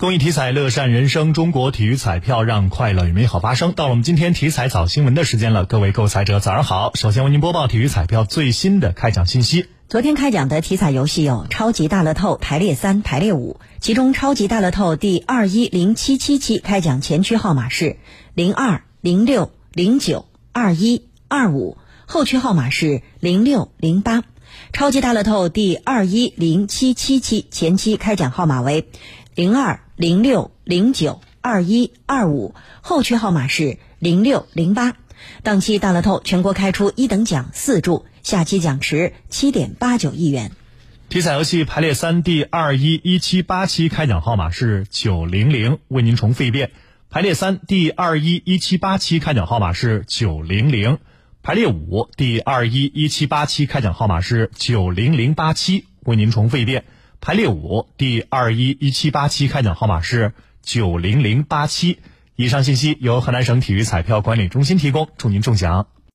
公益体彩，乐善人生。中国体育彩票让快乐与美好发生。到了我们今天体彩早新闻的时间了，各位购彩者早上好。首先为您播报体育彩票最新的开奖信息。昨天开奖的体彩游戏有超级大乐透排列三、排列五，其中超级大乐透第二一零七七期开奖前区号码是零二零六零九二一二五，后区号码是零六零八。超级大乐透第二一零七七期前期开奖号码为零二。零六零九二一二五，后区号码是零六零八。当期大乐透全国开出一等奖四注，下期奖池七点八九亿元。体彩游戏排列三第二一一七八期开奖号码是九零零，为您重复一遍。排列三第二一一七八期开奖号码是九零零。排列五第二一一七八期开奖号码是九零零八七，为您重复一遍。排列五第二一一七八七开奖号码是九零零八七。以上信息由河南省体育彩票管理中心提供，祝您中奖。